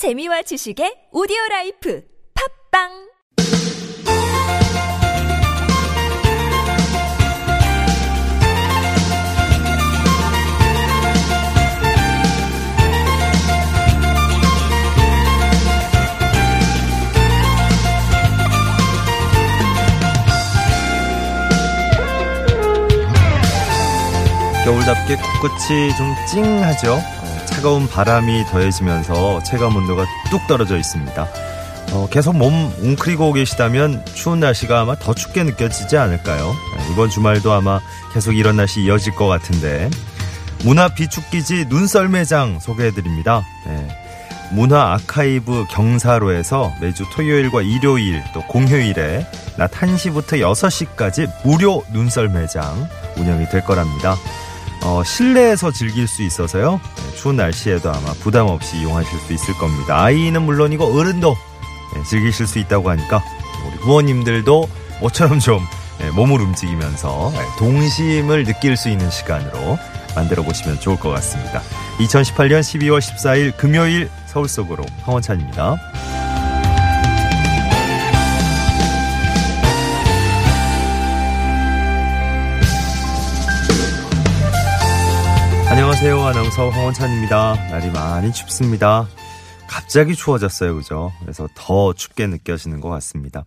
재미와 지식의 오디오 라이프 팝빵 겨울답게 코끝이 좀 찡하죠. 어, 차가운 바람이 더해지면서 체감 온도가 뚝 떨어져 있습니다. 어, 계속 몸 웅크리고 계시다면 추운 날씨가 아마 더 춥게 느껴지지 않을까요? 네, 이번 주말도 아마 계속 이런 날씨 이어질 것 같은데 문화 비축기지 눈썰매장 소개해드립니다. 네, 문화 아카이브 경사로에서 매주 토요일과 일요일 또 공휴일에 낮 1시부터 6시까지 무료 눈썰매장 운영이 될 거랍니다. 어, 실내에서 즐길 수 있어서요. 네, 추운 날씨에도 아마 부담 없이 이용하실 수 있을 겁니다. 아이는 물론이고 어른도 네, 즐기실 수 있다고 하니까 우리 부모님들도 모처럼 좀 네, 몸을 움직이면서 네, 동심을 느낄 수 있는 시간으로 만들어 보시면 좋을 것 같습니다. 2018년 12월 14일 금요일 서울 속으로 황원찬입니다. 안녕하세요. 아나운서 황원찬입니다. 날이 많이 춥습니다. 갑자기 추워졌어요. 그죠? 그래서 더 춥게 느껴지는 것 같습니다.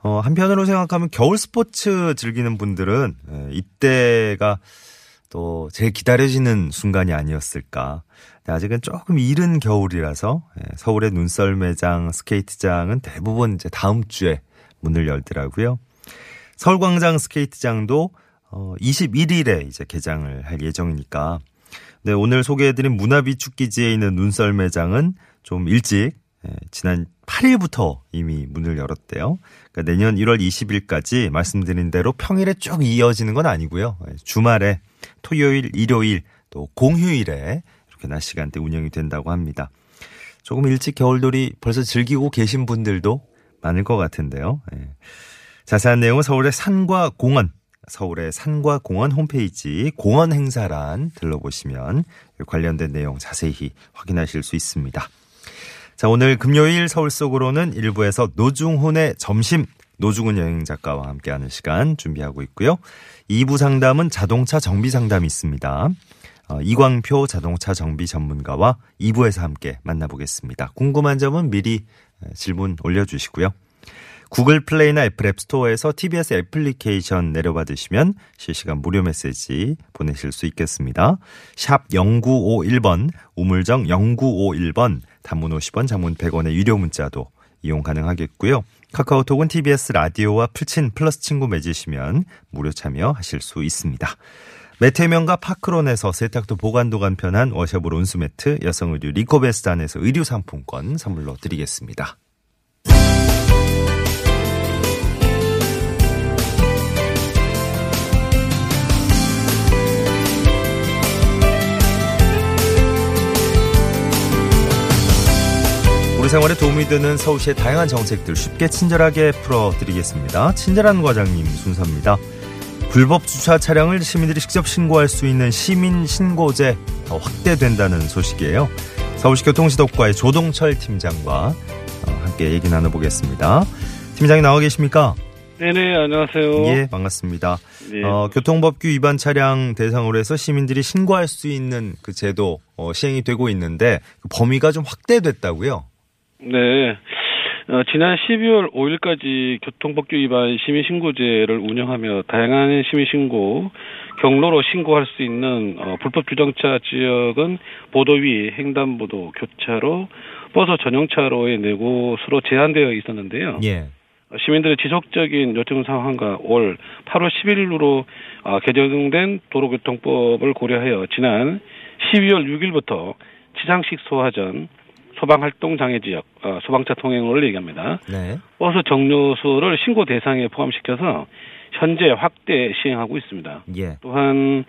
어, 한편으로 생각하면 겨울 스포츠 즐기는 분들은 예, 이때가 또 제일 기다려지는 순간이 아니었을까. 아직은 조금 이른 겨울이라서 예, 서울의 눈썰 매장, 스케이트장은 대부분 이제 다음 주에 문을 열더라고요. 서울광장 스케이트장도 어, 21일에 이제 개장을 할 예정이니까. 네, 오늘 소개해드린 문화비축기지에 있는 눈썰 매장은 좀 일찍, 예, 지난 8일부터 이미 문을 열었대요. 그러니까 내년 1월 20일까지 말씀드린 대로 평일에 쭉 이어지는 건 아니고요. 예, 주말에 토요일, 일요일, 또 공휴일에 이렇게 낮 시간대 운영이 된다고 합니다. 조금 일찍 겨울놀이 벌써 즐기고 계신 분들도 많을 것 같은데요. 예. 자세한 내용은 서울의 산과 공원, 서울의 산과 공원 홈페이지 공원 행사란 들러보시면 관련된 내용 자세히 확인하실 수 있습니다. 자, 오늘 금요일 서울 속으로는 일부에서 노중훈의 점심 노중훈 여행 작가와 함께하는 시간 준비하고 있고요. 2부 상담은 자동차 정비 상담이 있습니다. 어, 이광표 자동차 정비 전문가와 2부에서 함께 만나보겠습니다. 궁금한 점은 미리 질문 올려주시고요. 구글 플레이나 애플 앱 스토어에서 TBS 애플리케이션 내려받으시면 실시간 무료 메시지 보내실 수 있겠습니다. 샵 0951번, 우물정 0951번, 단문 50원, 장문 100원의 유료 문자도 이용 가능하겠고요. 카카오톡은 TBS 라디오와 플친 플러스 친구 맺으시면 무료 참여하실 수 있습니다. 매태명과 파크론에서 세탁도 보관도 간편한 washable 온수매트, 여성 의류 리코베스탄에서 의류 상품권 선물로 드리겠습니다. 우리 생활에 도움이 되는 서울시의 다양한 정책들 쉽게 친절하게 풀어드리겠습니다. 친절한 과장님 순서입니다. 불법 주차 차량을 시민들이 직접 신고할 수 있는 시민 신고제 더 확대된다는 소식이에요. 서울시 교통시독과의 조동철 팀장과 함께 얘기 나눠보겠습니다. 팀장이 나와 계십니까? 네네, 안녕하세요. 예, 반갑습니다. 네. 어, 교통법규 위반 차량 대상으로 해서 시민들이 신고할 수 있는 그 제도 어, 시행이 되고 있는데 그 범위가 좀 확대됐다고요? 네. 어, 지난 12월 5일까지 교통법규 위반 시민신고제를 운영하며 다양한 시민신고, 경로로 신고할 수 있는 어, 불법 주정차 지역은 보도 위, 횡단보도, 교차로, 버스 전용차로의 네 곳으로 제한되어 있었는데요. 예. 시민들의 지속적인 요청 상황과 올 8월 11일로 어, 개정된 도로교통법을 고려하여 지난 12월 6일부터 지상식 소화전, 소방활동 장애 지역, 어, 소방차 통행로를 얘기합니다. 네. 버스 정류소를 신고 대상에 포함시켜서 현재 확대 시행하고 있습니다. 예. 또한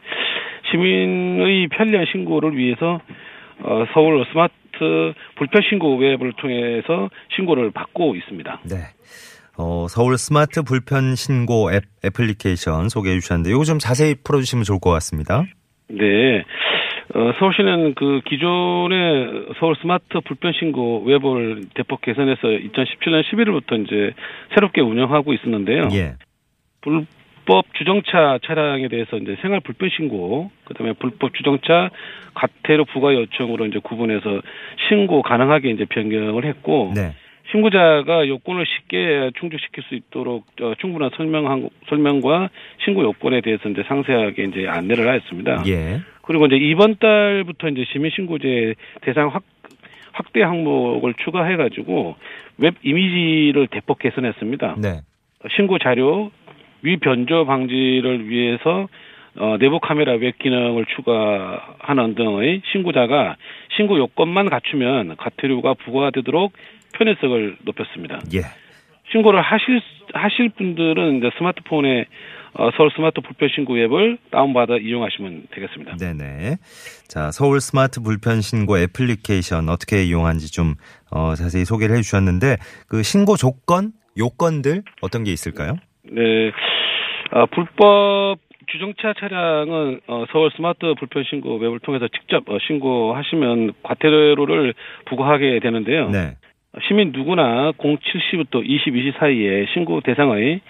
시민의 편리한 신고를 위해서 어, 서울 스마트 불편 신고 앱을 통해서 신고를 받고 있습니다. 네. 어, 서울 스마트 불편 신고 앱 애플리케이션 소개해 주셨는데 이거 좀 자세히 풀어주시면 좋을 것 같습니다. 네. 어, 서울시는 그 기존의 서울 스마트 불편 신고 웹을 대폭 개선해서 2017년 11월부터 이제 새롭게 운영하고 있었는데요. 예. 불법 주정차 차량에 대해서 이제 생활 불편 신고, 그다음에 불법 주정차 과태료 부과 요청으로 이제 구분해서 신고 가능하게 이제 변경을 했고 네. 신고자가 요건을 쉽게 충족시킬 수 있도록 어, 충분한 설명한 설명과 신고 요건에 대해서 이제 상세하게 이제 안내를 하였습니다. 예. 그리고 이제 이번 달부터 이제 시민 신고제 대상 확 확대 항목을 추가해 가지고 앱 이미지를 대폭 개선했습니다. 네. 신고 자료 위 변조 방지를 위해서 어, 내부 카메라 앱 기능을 추가하는 등의 신고자가 신고 요건만 갖추면 과태료가 부과되도록 편의성을 높였습니다. 예. 신고를 하실 하실 분들은 이제 스마트폰에 어, 서울 스마트 불편 신고 앱을 다운받아 이용하시면 되겠습니다. 네네. 자, 서울 스마트 불편 신고 애플리케이션 어떻게 이용하는지 좀 어, 자세히 소개를 해주셨는데 그 신고 조건, 요건들 어떤 게 있을까요? 네, 아, 불법 주정차 차량은 어, 서울 스마트 불편 신고 앱을 통해서 직접 어, 신고하시면 과태료를 부과하게 되는데요. 네. 시민 누구나 07시부터 22시 사이에 신고 대상의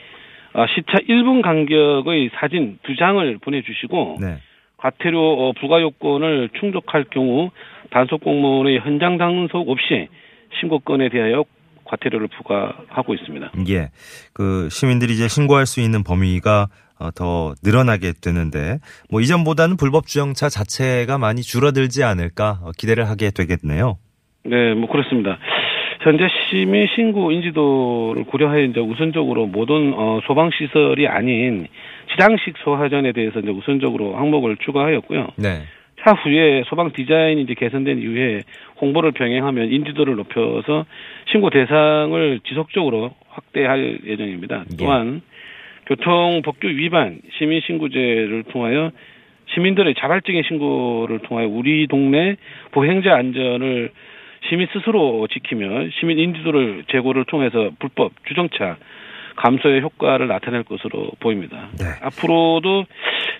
아, 시차 1분 간격의 사진 두 장을 보내주시고 네. 과태료 어, 부과 요건을 충족할 경우 단속 공무원의 현장 단속 없이 신고건에 대하여 과태료를 부과하고 있습니다. 예. 그 시민들이 이제 신고할 수 있는 범위가 어, 더 늘어나게 되는데 뭐 이전보다는 불법 주정차 자체가 많이 줄어들지 않을까 어, 기대를 하게 되겠네요. 네, 뭐 그렇습니다. 현재 시민 신고 인지도를 고려하여 이제 우선적으로 모든 어, 소방 시설이 아닌 지장식 소화전에 대해서 이제 우선적으로 항목을 추가하였고요. 네. 차후에 소방 디자인이 이제 개선된 이후에 홍보를 병행하면 인지도를 높여서 신고 대상을 지속적으로 확대할 예정입니다. 예. 또한 교통 법규 위반 시민 신고제를 통하여 시민들의 자발적인 신고를 통하여 우리 동네 보행자 안전을 시민 스스로 지키며 시민 인지도를 제고를 통해서 불법 주정차 감소의 효과를 나타낼 것으로 보입니다. 네. 앞으로도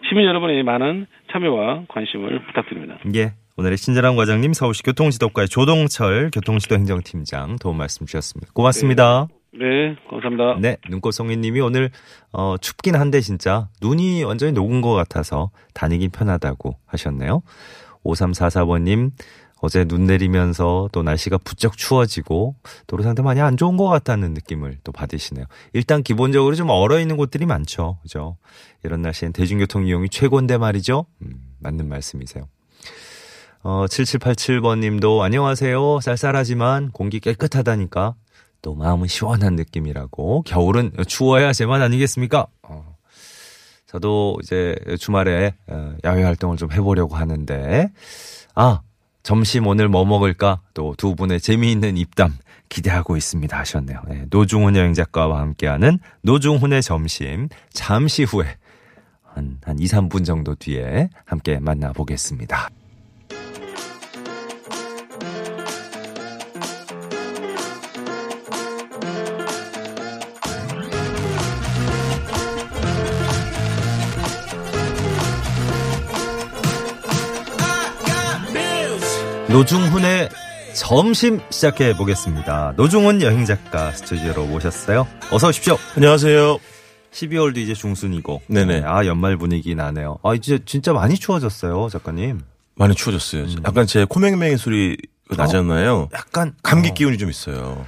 시민 여러분의 많은 참여와 관심을 부탁드립니다. 예. 오늘의 친절한 과장님 서울시 교통지도과의 조동철 교통지도 행정팀장 도움 말씀 주셨습니다. 고맙습니다. 네, 감사합니다. 네, 눈꽃송이님이 오늘 어, 춥긴 한데 진짜 눈이 완전히 녹은 것 같아서 다니긴 편하다고 하셨네요. 5344번님 어제 눈 내리면서 또 날씨가 부쩍 추워지고 도로 상태 많이 안 좋은 것 같다는 느낌을 또 받으시네요. 일단 기본적으로 좀 얼어 있는 곳들이 많죠, 그죠? 이런 날씨엔 대중교통 이용이 최고인데 말이죠. 음, 맞는 말씀이세요. 어, 7787번 님도 안녕하세요. 쌀쌀하지만 공기 깨끗하다니까 또 마음은 시원한 느낌이라고 겨울은 추워야 제맛 아니겠습니까? 어, 저도 이제 주말에 어, 야외 활동을 좀 해보려고 하는데 아 점심 오늘 뭐 먹을까 또 두 분의 재미있는 입담 기대하고 있습니다 하셨네요. 네, 노중훈 여행 작가와 함께하는 노중훈의 점심 잠시 후에 한, 한 2, 3분 정도 뒤에 함께 만나보겠습니다. 노중훈의 점심 시작해 보겠습니다. 노중훈 여행 작가 스튜디오로 모셨어요. 어서 오십시오. 안녕하세요. 12월도 이제 중순이고. 네네. 아, 연말 분위기 나네요. 아, 이제 진짜 많이 추워졌어요, 작가님. 많이 추워졌어요. 음. 약간 제 코맹맹이 소리 나잖아요. 약간 감기 어. 기운이 좀 있어요.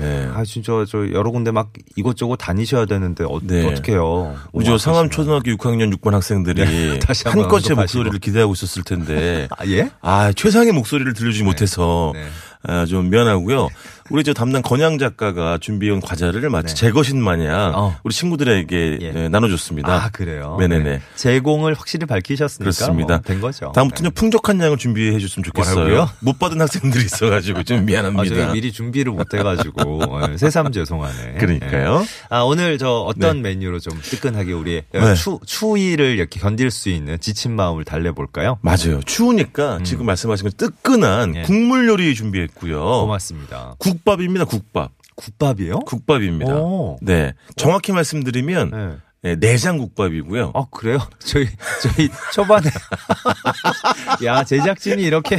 네. 아, 진짜 저 여러 군데 막 이곳저곳 다니셔야 되는데 어, 네. 어떡해요. 우리 저 상암 초등학교 6학년 6반 학생들이 네, 다시 한껏 제. 목소리를 기대하고 있었을 텐데 아, 예? 아 최상의 목소리를 들려주지 못해서 네. 아, 좀 미안하고요. 우리 저 담당 건양 작가가 준비해온 과자를 마치 네. 제 것인 마냥 어. 우리 친구들에게 예. 네, 나눠줬습니다. 아, 그래요? 네네네. 네. 제공을 확실히 밝히셨으니까 그렇습니다. 뭐 된 거죠. 다음부터 는 풍족한 양을 준비해 줬으면 좋겠어요. 뭐라고요? 못 받은 학생들이 있어가지고 좀 아, 미안합니다. 저희 미리 준비를 못 해가지고 어, 새삼 죄송하네. 그러니까요. 네. 아 오늘 저 어떤 메뉴로 좀 뜨끈하게 우리 네. 추 추위를 이렇게 견딜 수 있는 지친 마음을 달래볼까요? 맞아요. 추우니까 지금 말씀하신 것 뜨끈한 음. 예. 국물 요리 준비 했고요. 고맙습니다. 국밥입니다. 국밥. 국밥이요? 국밥입니다. 오. 네. 정확히 말씀드리면 네. 예, 내장국밥이고요. 아 그래요? 저희 저희 초반에 야 제작진이 이렇게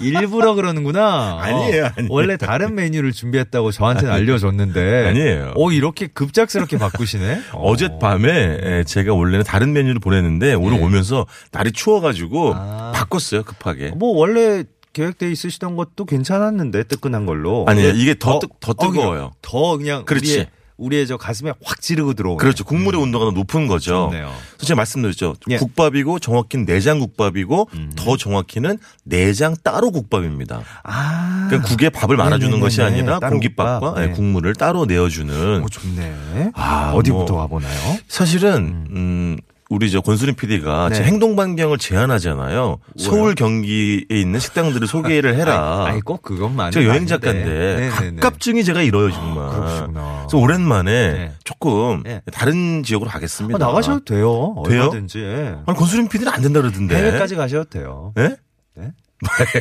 일부러 그러는구나. 아니에요, 어, 아니에요. 원래 다른 메뉴를 준비했다고 저한테는 알려줬는데 아니에요. 오 이렇게 급작스럽게 바꾸시네. 어. 어젯밤에 예, 제가 원래는 다른 메뉴를 보냈는데 오늘 예. 오면서 날이 추워가지고 아. 바꿨어요 급하게. 뭐 원래 계획돼 있으시던 것도 괜찮았는데 뜨끈한 걸로. 아니에요 이게 더, 어, 뜨, 더 어, 뜨거워요. 더 그냥 그렇지. 우리의, 우리의 저 가슴에 확 찌르고 들어오네. 그렇죠. 국물의 온도가 더 높은 거죠. 좋네요. 제가 말씀드렸죠. 예. 국밥이고 정확히는 내장 국밥이고 더 정확히는 내장 따로 국밥입니다. 아. 그러니까 국에 밥을 말아주는 네네네네. 것이 아니라 공깃밥과. 예, 네. 국물을 따로 내어주는 오, 좋네. 아, 어디부터 뭐. 와보나요? 사실은 음 우리 저 권수림 PD가 네. 제 행동 반경을 제한하잖아요. 서울 경기에 있는 식당들을 소개를 해라. 아니, 꼭 그것만. 제가 여행 작가인데 가깝증이 제가 이뤄요 정말. 아. 그래서 오랜만에 네. 조금 네. 다른 지역으로 아, 가겠습니다. 나가셔도 돼요. 돼요? 얼마든지. 예. 아니 권수림 PD는 안 된다 그러던데. 해외까지 가셔도 돼요. 예?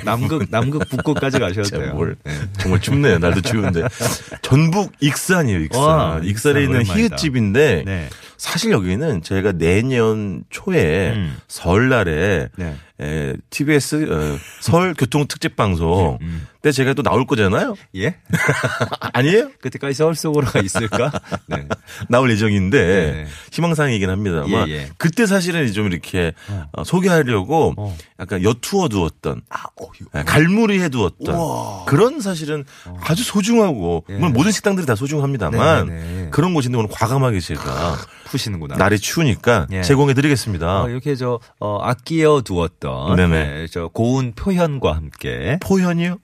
남극, 남극, 북극까지 진짜 돼요. 뭘 예. 정말 춥네요. 날도 추운데. 전북 익산이에요, 익산. 와, 익산에 익산 있는. 히읗집인데 네. 사실 여기는 제가 내년 초에 음. 설날에 네. 에, TBS 어, 설 교통 특집 방송 음. 때 제가 또 나올 거잖아요. 예? 아니에요? 그때까지 서울 속으로가 있을까? 네. 나올 예정인데 네. 희망사항이긴 합니다만 예, 예. 그때 사실은 좀 이렇게 어, 소개하려고 어. 약간 여투어 두었던 아, 어휴. 예, 갈무리 해두었던 우와. 그런 사실은 아주 소중하고 예. 물론 모든 식당들이 다 소중합니다만 네네네. 그런 곳인데 오늘 과감하게 제가 푸시는구나. 날이 추우니까 예. 제공해드리겠습니다. 어, 이렇게 저, 어, 아끼어 두었던. 네네. 네, 저, 고운 표현과 함께. 포현이요?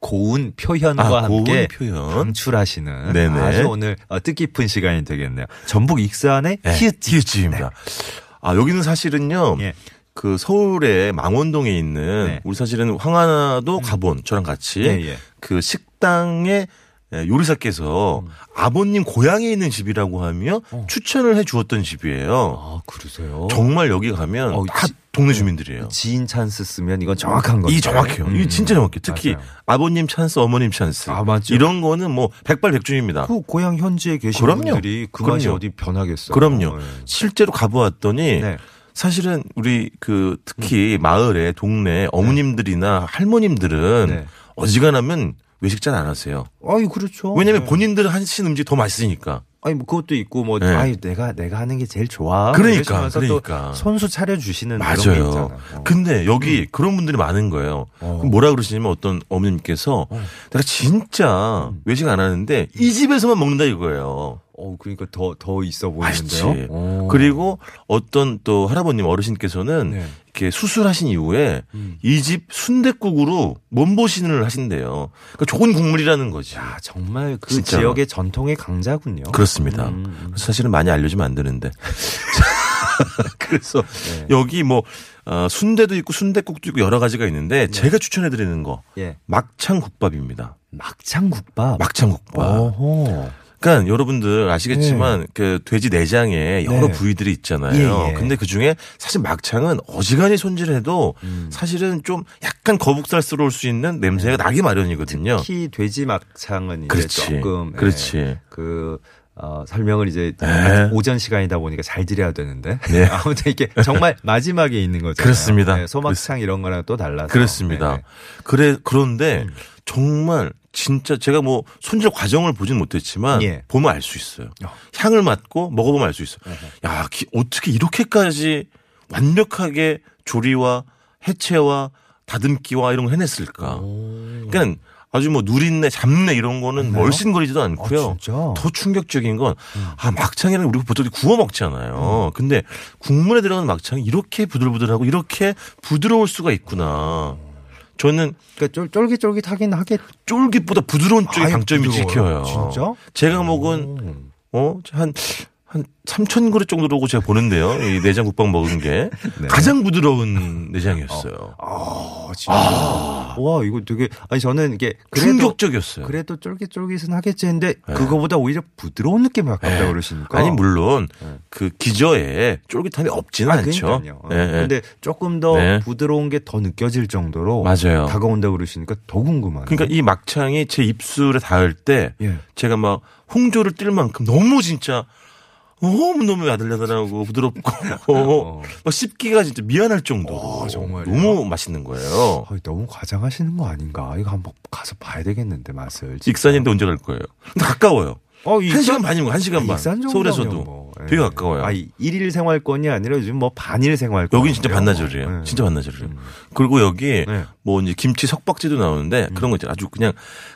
고운 표현과 아, 함께 고운 표현. 방출하시는 네네. 아주 오늘 어, 뜻깊은 시간이 되겠네요. 전북 익산의 네, 히읗 히읗집입니다. 아 여기는 사실은요. 예. 그 서울의 망원동에 있는 네. 우리 사실은 황하나도 가본 저랑 같이 예, 예. 그 식당의 예, 요리사께서 음. 아버님 고향에 있는 집이라고 하며 추천을 해 주었던 집이에요. 어. 아, 그러세요? 정말 여기 가면 어, 다 지- 동네 주민들이에요. 지인 찬스 쓰면 이건 정확한 거죠. 이 정확해요. 음. 이 진짜 정확해요. 특히 맞아요. 아버님 찬스, 어머님 찬스. 아, 맞죠. 이런 거는 뭐 백발백중입니다. 그 고향 현지에 계신 그럼요. 분들이 그 맛이 그럼요. 어디 변하겠어요. 그럼요. 네. 실제로 가보았더니 네. 사실은 우리 그 특히 마을에 동네 어머님들이나 할머님들은 네. 어지간하면 외식 잘 안 하세요. 아이 그렇죠. 왜냐면 네. 본인들 하신 음식 더 맛있으니까. 아니 뭐 그것도 있고 뭐 네. 아이 내가 내가 하는 게 제일 좋아. 그러니까, 이러시면서 그러니까. 또 손수 차려 주시는 그런 게 맞아요. 어. 근데 여기 그런 분들이 많은 거예요. 어. 뭐라 그러시냐면 어떤 어머님께서 내가 진짜 음. 외식 안 하는데 이 집에서만 먹는다 이거예요. 어 그러니까 더 더 있어. 보이는데요. 오. 그리고 어떤 또 할아버님 어르신께서는 네. 이렇게 수술하신 이후에 음. 이집 순댓국으로 몸보신을 하신대요. 그러니까 좋은 국물이라는 거지. 야 정말 그 진짜로. 지역의 전통의 강자군요. 그렇습니다. 음. 그래서 사실은 많이 알려주면 안 되는데. 그래서 네. 여기 뭐 어, 순대도 있고 순댓국도 있고 여러 가지가 있는데 네. 제가 추천해 드리는 거 예. 막창 국밥입니다. 막창 국밥. 막창 국밥. 그러니까 여러분들 아시겠지만 그 돼지 내장에 여러 네. 부위들이 있잖아요. 예, 예. 근데 그 중에 사실 막창은 어지간히 손질해도 음. 사실은 좀 약간 거북살스러울 수 있는 냄새가 나기 마련이거든요. 특히 돼지 막창은 이제 그렇지. 조금 예, 그렇지. 그 어, 설명을 이제 네. 오전 시간이다 보니까 잘 드려야 되는데 네. 아무튼 이게 정말 마지막에 있는 거죠. 그렇습니다. 소막창 이런 거랑 또 달라서 그렇습니다. 네. 그래 그런데 음. 정말 진짜 제가 뭐 손질 과정을 보진 못했지만 예. 보면 알 수 있어요. 어. 향을 맡고 먹어보면 알 수 있어요. 야 기- 어떻게 이렇게까지 완벽하게 조리와 해체와 다듬기와 이런 걸 해냈을까? 그러니까 아주 뭐 누린내, 잡내 이런 거는 맞나요? 멀씬거리지도 않고요. 아? 더 충격적인 건, 음. 아, 막창이랑 우리가 보통 구워 먹잖아요. 근데 국물에 들어가는 막창이 이렇게 부들부들하고 이렇게 부드러울 수가 있구나. 저는 그러니까 쫄, 쫄깃쫄깃하긴 하겠. 쫄깃보다 부드러운 쪽이 아예 강점이 부드러워요? 찍혀요. 진짜? 제가 먹은, 어, 한, 한 3천 그릇 정도라고 제가 보는데요. 이 내장 국밥 먹은 게. 네. 가장 부드러운 내장이었어요. 아, 진짜. 와, 이거 되게 아니 저는 이게 그래도 충격적이었어요. 그래도 쫄깃쫄깃은 하겠지 했는데 그거보다 오히려 부드러운 느낌이 아깝다 네. 그러시니까. 아니 물론 네. 그 기저에 쫄깃함이 없지는 아, 않죠. 그러니까요. 어. 예, 예. 근데 조금 더 네. 부드러운 게 더 느껴질 정도로 맞아요. 다가온다 그러시니까 더 궁금하네요. 그러니까 이 막창이 제 입술에 닿을 때 예. 제가 막 홍조를 띨 만큼 너무 진짜 너무너무 야들야들하고 부드럽고 막 씹기가 진짜 미안할 정도로 어, 정말요? 너무 맛있는 거예요. 아, 너무 과장하시는 거 아닌가? 이거 한번 가서 봐야 되겠는데 맛을. 진짜. 익산인데 언제 갈 거예요? 근데 가까워요. 어, 한 익산- 시간 반이면 한 시간 아, 반. 서울에서도 뭐, 예. 되게 가까워요. 아, 일일 생활권이 아니라 요즘 뭐 반일 생활권. 여긴 진짜 반나절이에요. 진짜 반나절이에요. 그리고 여기 네. 뭐 이제 김치 석박지도 나오는데 그런 거 있잖아요. 아주 그냥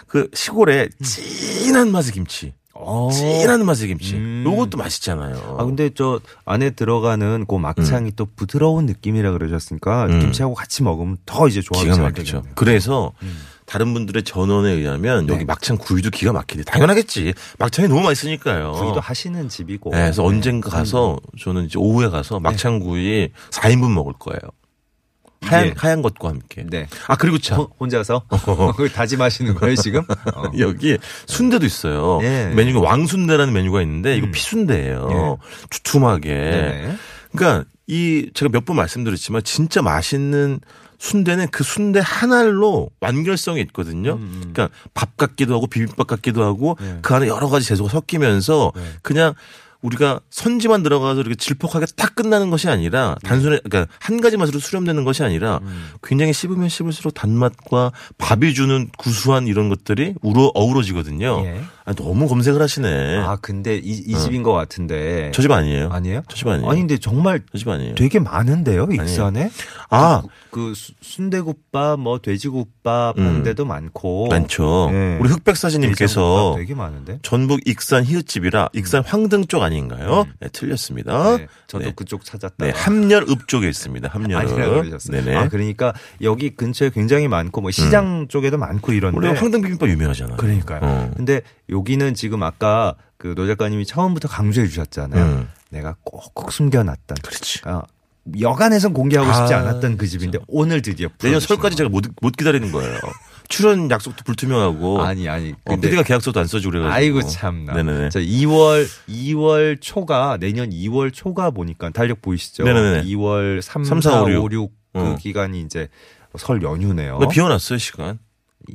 그 시골에 진한 맛의 김치. 어. 진한 맛의 김치. 음. 요것도 맛있잖아요. 아 근데 저 안에 들어가는 그 막창이 또 부드러운 느낌이라 그러셨으니까 음. 김치하고 같이 먹으면 더 이제 조합이 기가 잘 막히죠. 되겠네요. 음. 그래서 다른 분들의 전원에 의하면 여기 네. 막창 구이도 기가 막히대. 당연하겠지. 막창이 너무 맛있으니까요. 구이도 하시는 집이고. 네, 그래서 네. 언젠가 가서 저는 이제 오후에 가서 막창 구이 4인분 먹을 거예요. 하얀 예. 하얀 것과 함께. 네. 아 그리고 참 호- 혼자서 다짐하시는 거예요 지금? 어. 여기 순대도 있어요. 예. 메뉴가 왕순대라는 메뉴가 있는데 이거 음. 피순대예요. 예. 두툼하게. 네네. 그러니까 이 제가 몇 번 말씀드렸지만 진짜 맛있는 순대는 그 순대 한 알로 완결성이 있거든요. 그러니까 밥 같기도 하고 비빔밥 같기도 하고 음, 네. 그 안에 여러 가지 재료가 섞이면서 네. 그냥 우리가 선지만 들어가서 이렇게 질퍽하게 딱 끝나는 것이 아니라 네. 단순히 그러니까 한 가지 맛으로 수렴되는 것이 아니라 음. 굉장히 씹으면 씹을수록 단맛과 밥이 주는 구수한 이런 것들이 우러 어우러지거든요. 예. 아, 너무 검색을 하시네. 아 근데 이, 이 집인 것 같은데. 저 집 아니에요. 아니에요? 저 집 아니에요. 아니 근데 정말 저 집 아니에요. 되게 많은데요 익산에? 아, 그 수- 순대국밥, 뭐 돼지국밥 음. 하는 데도 많고. 많죠. 네. 우리 흑백사진님께서 되게 많은데. 전북 익산 히읗집이라 익산 황등 쪽 아닌가요? 네, 틀렸습니다. 음. 네, 저도 네. 그쪽 찾았다. 네, 함열읍 쪽에 있습니다. 함열읍. 아니라 그러셨어요. 네네. 아 그러니까 여기 근처에 굉장히 많고 뭐 시장 쪽에도 많고 이런데. 우리 황등 비빔밥 유명하잖아요. 그러니까요. 어. 근데 여기는 지금 아까 그 노 작가님이 처음부터 강조해 주셨잖아요. 음. 내가 꼭꼭 숨겨놨던. 그렇지. 아, 여간에선 공개하고 싶지 아, 않았던 그 집인데 오늘 드디어 내년 설까지 제가 못, 못 기다리는 거예요. 출연 약속도 불투명하고. 아니 아니. 어, PD가 계약서도 안 써주고 그래가지고. 아이고 참나. 네네네. 저 2월 2월 초가 내년 2월 초가 보니까 달력 보이시죠? 네네네. 2월 3, 3, 4, 4, 5, 5, 6, 6. 그 어. 기간이 이제 설 연휴네요. 뭐 비워놨어요, 시간.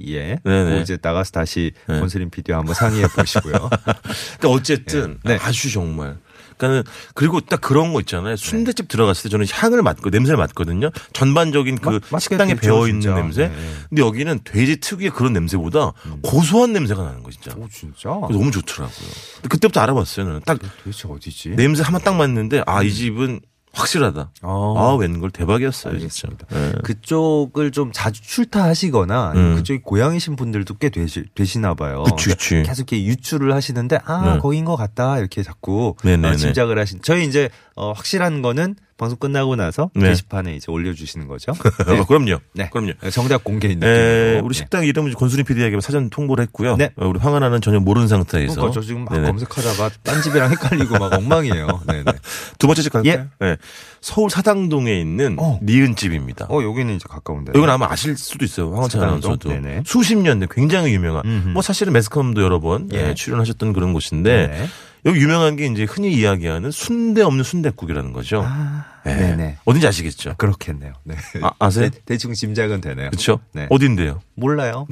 예. 네네. 뭐 이제 나가서 다시 네. 권슬림 PD와 한번 상의해 보시고요. 그러니까 어쨌든 네. 아주 정말. 그러니까는 그리고 딱 그런 거 있잖아요. 순대집 들어갔을 때 저는 향을 맡고 냄새를 맡거든요. 전반적인 그 맛- 맛있게 식당에 배어 있는. 냄새. 네. 음. 근데 여기는 돼지 특유의 그런 냄새보다 고소한 냄새가 나는 거 진짜. 오 진짜? 너무 좋더라고요. 근데 그때부터 알아봤어요. 저는 딱 도대체 어디지? 냄새 한번 딱 맡는데 아이 집은 확실하다. 어. 아 웬걸 대박이었어요 알겠습니다. 네. 그쪽을 좀 자주 출타하시거나 음. 그쪽이 고향이신 분들도 꽤 되시, 되시나 봐요. 그치, 그치. 계속 이렇게 유출을 하시는데 아 네. 거긴 것 같다 이렇게 자꾸 네네네. 어, 짐작을 하신. 저희 이제 어, 확실한 거는 방송 끝나고 나서 네. 게시판에 이제 올려주시는 거죠. 어, 그럼요. 네. 그럼요. 정답 공개 느낌으로. 에, 우리 네. 식당 이름은 권순희 PD에게 사전 통보를 했고요. 네. 어, 우리 황하나는 전혀 모르는 상태에서. 그러니까 저 지금 막 네네. 검색하다가 딴 집이랑 헷갈리고 막 엉망이에요. 네네. 두 번째 집 갈까요? 예. 네. 서울 사당동에 있는 어. 니은 집입니다. 어 여기는 이제 가까운데. 여기는 아마 아실 수도 있어요. 황원찬? 아나운서도. 네네. 수십 년 된 굉장히 유명한. 음흠. 뭐 사실은 매스컴도 여러 번 예. 예, 출연하셨던 그런 곳인데 네. 여기 유명한 게 이제 흔히 이야기하는 순대 없는 순대국이라는 거죠. 아, 예. 네네. 어딘지 아시겠죠? 그렇겠네요. 네. 아, 아세요? 대, 대충 짐작은 되네요. 그렇죠? 네. 어딘데요? 몰라요.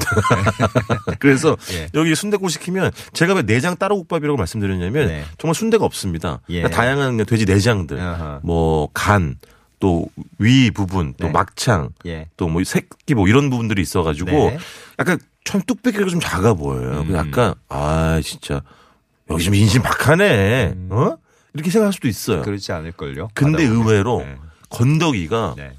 그래서 예. 여기 순대국 시키면 제가 왜 내장 따로 국밥이라고 말씀드렸냐면 네. 정말 순대가 없습니다. 예. 그러니까 다양한 돼지 내장들. 뭐 간, 또위 부분, 또 네. 막창, 예. 또뭐 새끼 뭐 이런 부분들이 있어가지고 네. 약간 참 뚝배기가 좀 작아 보여요. 음. 약간 아 진짜 여기 좀 인심 박하네. 어? 이렇게 생각할 수도 있어요. 음. 그렇지 않을걸요. 근데. 의외로 네. 건더기가 네.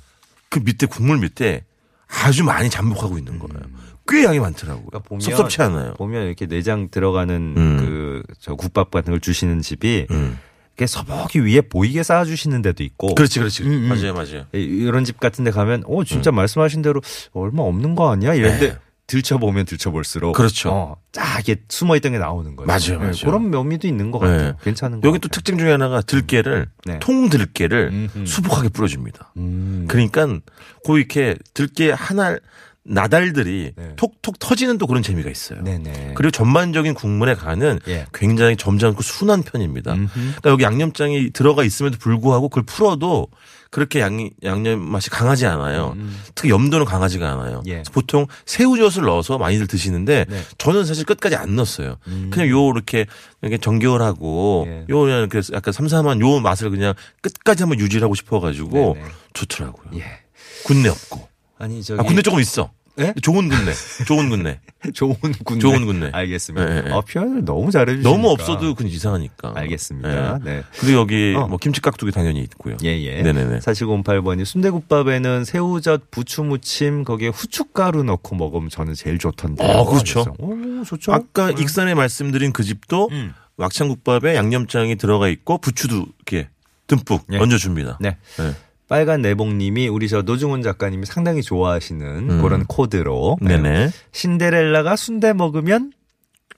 그 밑에 국물 밑에 아주 많이 잠복하고 있는 거예요. 꽤 양이 많더라고요. 음. 그러니까 보면 섭섭치 않아요. 보면 이렇게 내장 들어가는 음. 그저 국밥 같은 걸 주시는 집이 음. 이렇게 서먹이 위에 보이게 쌓아주시는 데도 있고. 그렇지, 그렇지. 음, 음. 맞아요, 맞아요. 이- 이런 집 같은 데 가면 어 진짜 말씀하신 대로 얼마 없는 거 아니야? 이런데 네. 들춰보면 들춰볼수록 그렇죠. 어, 쫙 이게 숨어있던 게 나오는 거예요. 맞아요, 네, 맞아요. 그런 묘미도 있는 것 같아요. 네. 괜찮은 거 여기 또 특징 중에 하나가 들깨를 네. 통 들깨를 음흠. 수북하게 뿌려줍니다. 음. 그러니까 그 이렇게 들깨 하나 나달들이 네. 톡톡 터지는 또 그런 재미가 있어요. 네네. 그리고 전반적인 국물의 간은 예. 굉장히 점잖고 순한 편입니다. 음흠. 그러니까 여기 양념장이 들어가 있음에도 불구하고 그걸 풀어도 그렇게 양, 양념 맛이 강하지 않아요. 특히 염도는 강하지가 않아요. 음. 예. 보통 새우젓을 넣어서 많이들 드시는데 네. 음. 저는 사실 끝까지 안 넣었어요. 그냥 요 이렇게 이렇게 정겨울하고 예. 요 그냥 약간 삼삼한 요 맛을 그냥 끝까지 한번 유지하고 싶어가지고 네네. 좋더라고요. 예. 군내 없고. 아니 저기 아, 군내 조금 있어. 예? 좋은 군내. 좋은 군내. 좋은 군내. 좋은 군내. 알겠습니다. 예, 예. 아, 표현을 너무 잘해 주시니까. 너무 없어도 그건 이상하니까. 알겠습니다. 예. 네. 그리고 여기 어. 뭐 김치 깍두기 당연히 있고요. 예, 예. 네네네. 4708번이 순대국밥에는 새우젓, 부추무침, 거기에 후춧가루 넣고 먹으면 저는 제일 좋던데. 아, 그렇죠. 오, 좋죠. 아까 익산에 말씀드린 그 집도 음. 왁창국밥에 양념장이 들어가 있고 부추도 이렇게 듬뿍 예. 얹어줍니다. 네. 네. 빨간 내복님이 우리 저 노중훈 작가님이 상당히 좋아하시는 음. 그런 코드로. 네. 네네. 신데렐라가 순대 먹으면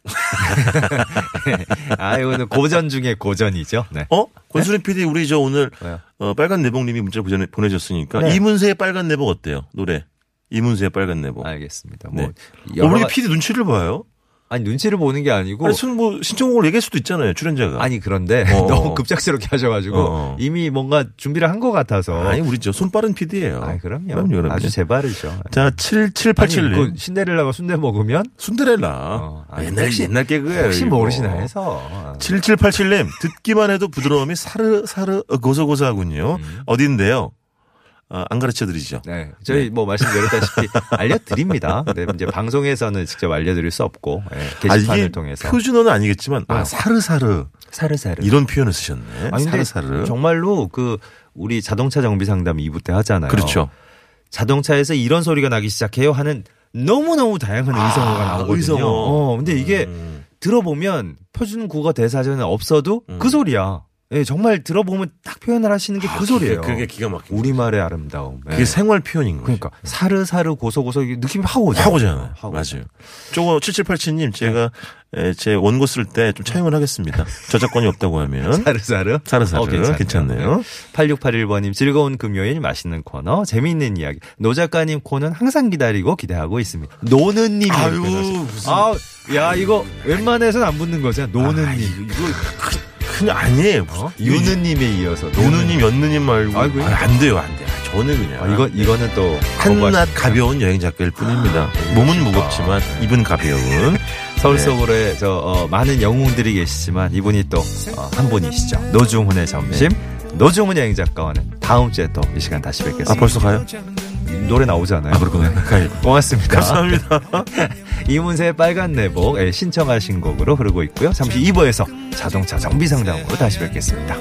아, 이거는 고전 중에 고전이죠. 네. 어? 권수림 PD 우리 저 오늘 왜요? 어, 빨간 내복님이 문자 보내- 보내줬으니까 네. 이문세의 빨간 내복 어때요? 노래. 이문세의 빨간 내복. 알겠습니다. 네. 뭐 어, 여러 우리 가- PD 눈치를 봐요. 아니 눈치를 보는 게 아니고 아니, 순- 뭐 신청곡을 얘기할 수도 있잖아요. 출연자가. 아니 그런데 어. 너무 급작스럽게 하셔가지고 어. 이미 뭔가 준비를 한 것 같아서. 아니 우리 저 손빠른 PD예요. 아이, 그럼요. 그럼요, 그럼요. 아주 제발이죠. 자, 아니, 7787님. 그 신데렐라가 순대 먹으면 순데렐라. 어, 아니, 옛날 혹시- 옛날 개그예요. 혹시. 모르시나 해서. 7787님 듣기만 해도 부드러움이 사르 사르 고소고소하군요. 음. 어딘데요? 아, 안 가르쳐 드리죠. 네, 저희 뭐 말씀드렸다시피 알려드립니다. 근데 이제 방송에서는 직접 알려드릴 수 없고 예, 아, 게시판을 이게 통해서 표준어는 아니겠지만 아, 왜요? 사르사르 사르사르 이런 표현을 쓰셨네. 아니, 사르사르. 정말로 그 우리 자동차 정비 상담 2부 때 하잖아요. 그렇죠. 자동차에서 이런 소리가 나기 시작해요 하는 너무너무 다양한 의성어가 나오거든요. 의성어. 어, 근데 이게 음. 들어보면 표준 국어 대사전에 없어도 그 소리야. 예, 정말 들어보면 딱 표현을 하시는 게 그 소리예요. 아, 그게 기가 막힌. 우리말의 아름다움. 예. 그게 생활 표현인 거예요. 그러니까 사르사르 고소고소 느낌이 확 오죠. 하고잖아요. 하고. 맞아요. 저거 7787님 제가 에, 제 원고 쓸 때 좀 차용을 하겠습니다. 저작권이 없다고 하면 사르사르. 사르사르 어, 괜찮네요. 괜찮네요. 8681번님 즐거운 금요일 맛있는 코너 재미있는 이야기 노 작가님 코너 항상 기다리고 기대하고 있습니다. 노느님 아유, 무슨- 아, 야 이거 웬만해서는 안 붙는 거잖아. 아, 노느님. 이거 그- 그냥 아니에요. 무슨 어? 유느님에 이어서 노느님, 연느님 말고 아이고요. 아, 안 돼요, 안 돼 요. 저는 그냥 아, 이거 이거는 또 한낱 가벼운 여행 작가일 뿐입니다. 몸은 무겁지만 입은 가벼운. 서울 네. 서울에 저 어, 많은 영웅들이 계시지만 이분이 또 어, 한 분이시죠. 노중훈의 점심. 노중훈 여행 작가와는 다음 주에 또 이 시간 다시 뵙겠습니다. 아 벌써 가요? 노래 나오잖아요. 아 그렇구나. 가요. 고맙습니다. 감사합니다. 이문세의 빨간 내복 예, 신청하신 곡으로 흐르고 있고요. 잠시 2부에서 자동차 정비 상담으로 다시 뵙겠습니다.